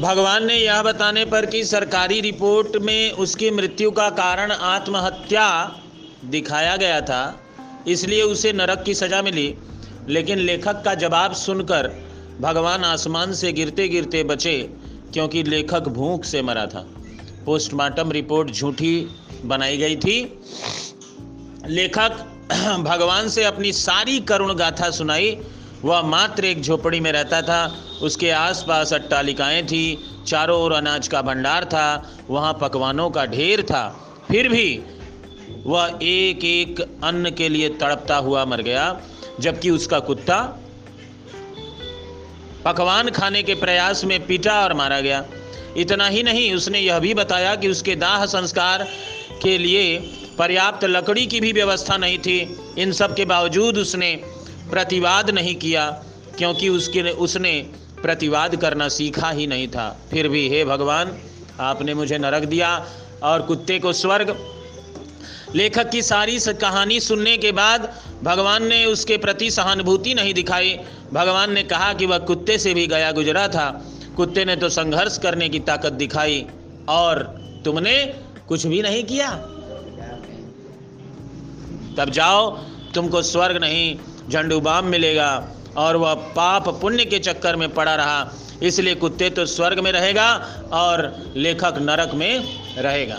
भगवान ने यह बताने पर कि सरकारी रिपोर्ट में उसकी मृत्यु का कारण आत्महत्या दिखाया गया था, इसलिए उसे नरक की सज़ा मिली। लेकिन लेखक का जवाब सुनकर भगवान आसमान से गिरते गिरते बचे, क्योंकि लेखक भूख से मरा था। पोस्टमार्टम रिपोर्ट झूठी बनाई गई थी। लेखक भगवान से अपनी सारी करुण गाथा सुनाई वह मात्र एक झोपड़ी में रहता था। उसके आसपास अट्टालिकाएँ थी, चारों ओर अनाज का भंडार था, वहाँ पकवानों का ढेर था। फिर भी वह एक एक अन्न के लिए तड़पता हुआ मर गया, जबकि उसका कुत्ता पकवान खाने के प्रयास में पीटा और मारा गया। इतना ही नहीं, उसने यह भी बताया कि उसके दाह संस्कार के लिए पर्याप्त लकड़ी की भी व्यवस्था नहीं थी। इन सब के बावजूद उसने प्रतिवाद नहीं किया, क्योंकि उसके उसने प्रतिवाद करना सीखा ही नहीं था। फिर भी, हे भगवान, आपने मुझे नरक दिया और कुत्ते को स्वर्ग। लेखक की सारी कहानी सुनने के बाद भगवान ने उसके प्रति सहानुभूति नहीं दिखाई। भगवान ने कहा कि वह कुत्ते से भी गया गुजरा था। कुत्ते ने तो संघर्ष करने की ताकत दिखाई और तुमने कुछ भी नहीं किया। तब जाओ, तुमको स्वर्ग नहीं झंडूबाम मिलेगा और वह पाप पुण्य के चक्कर में पड़ा रहा। इसलिए कुत्ते तो स्वर्ग में रहेगा और लेखक नरक में रहेगा।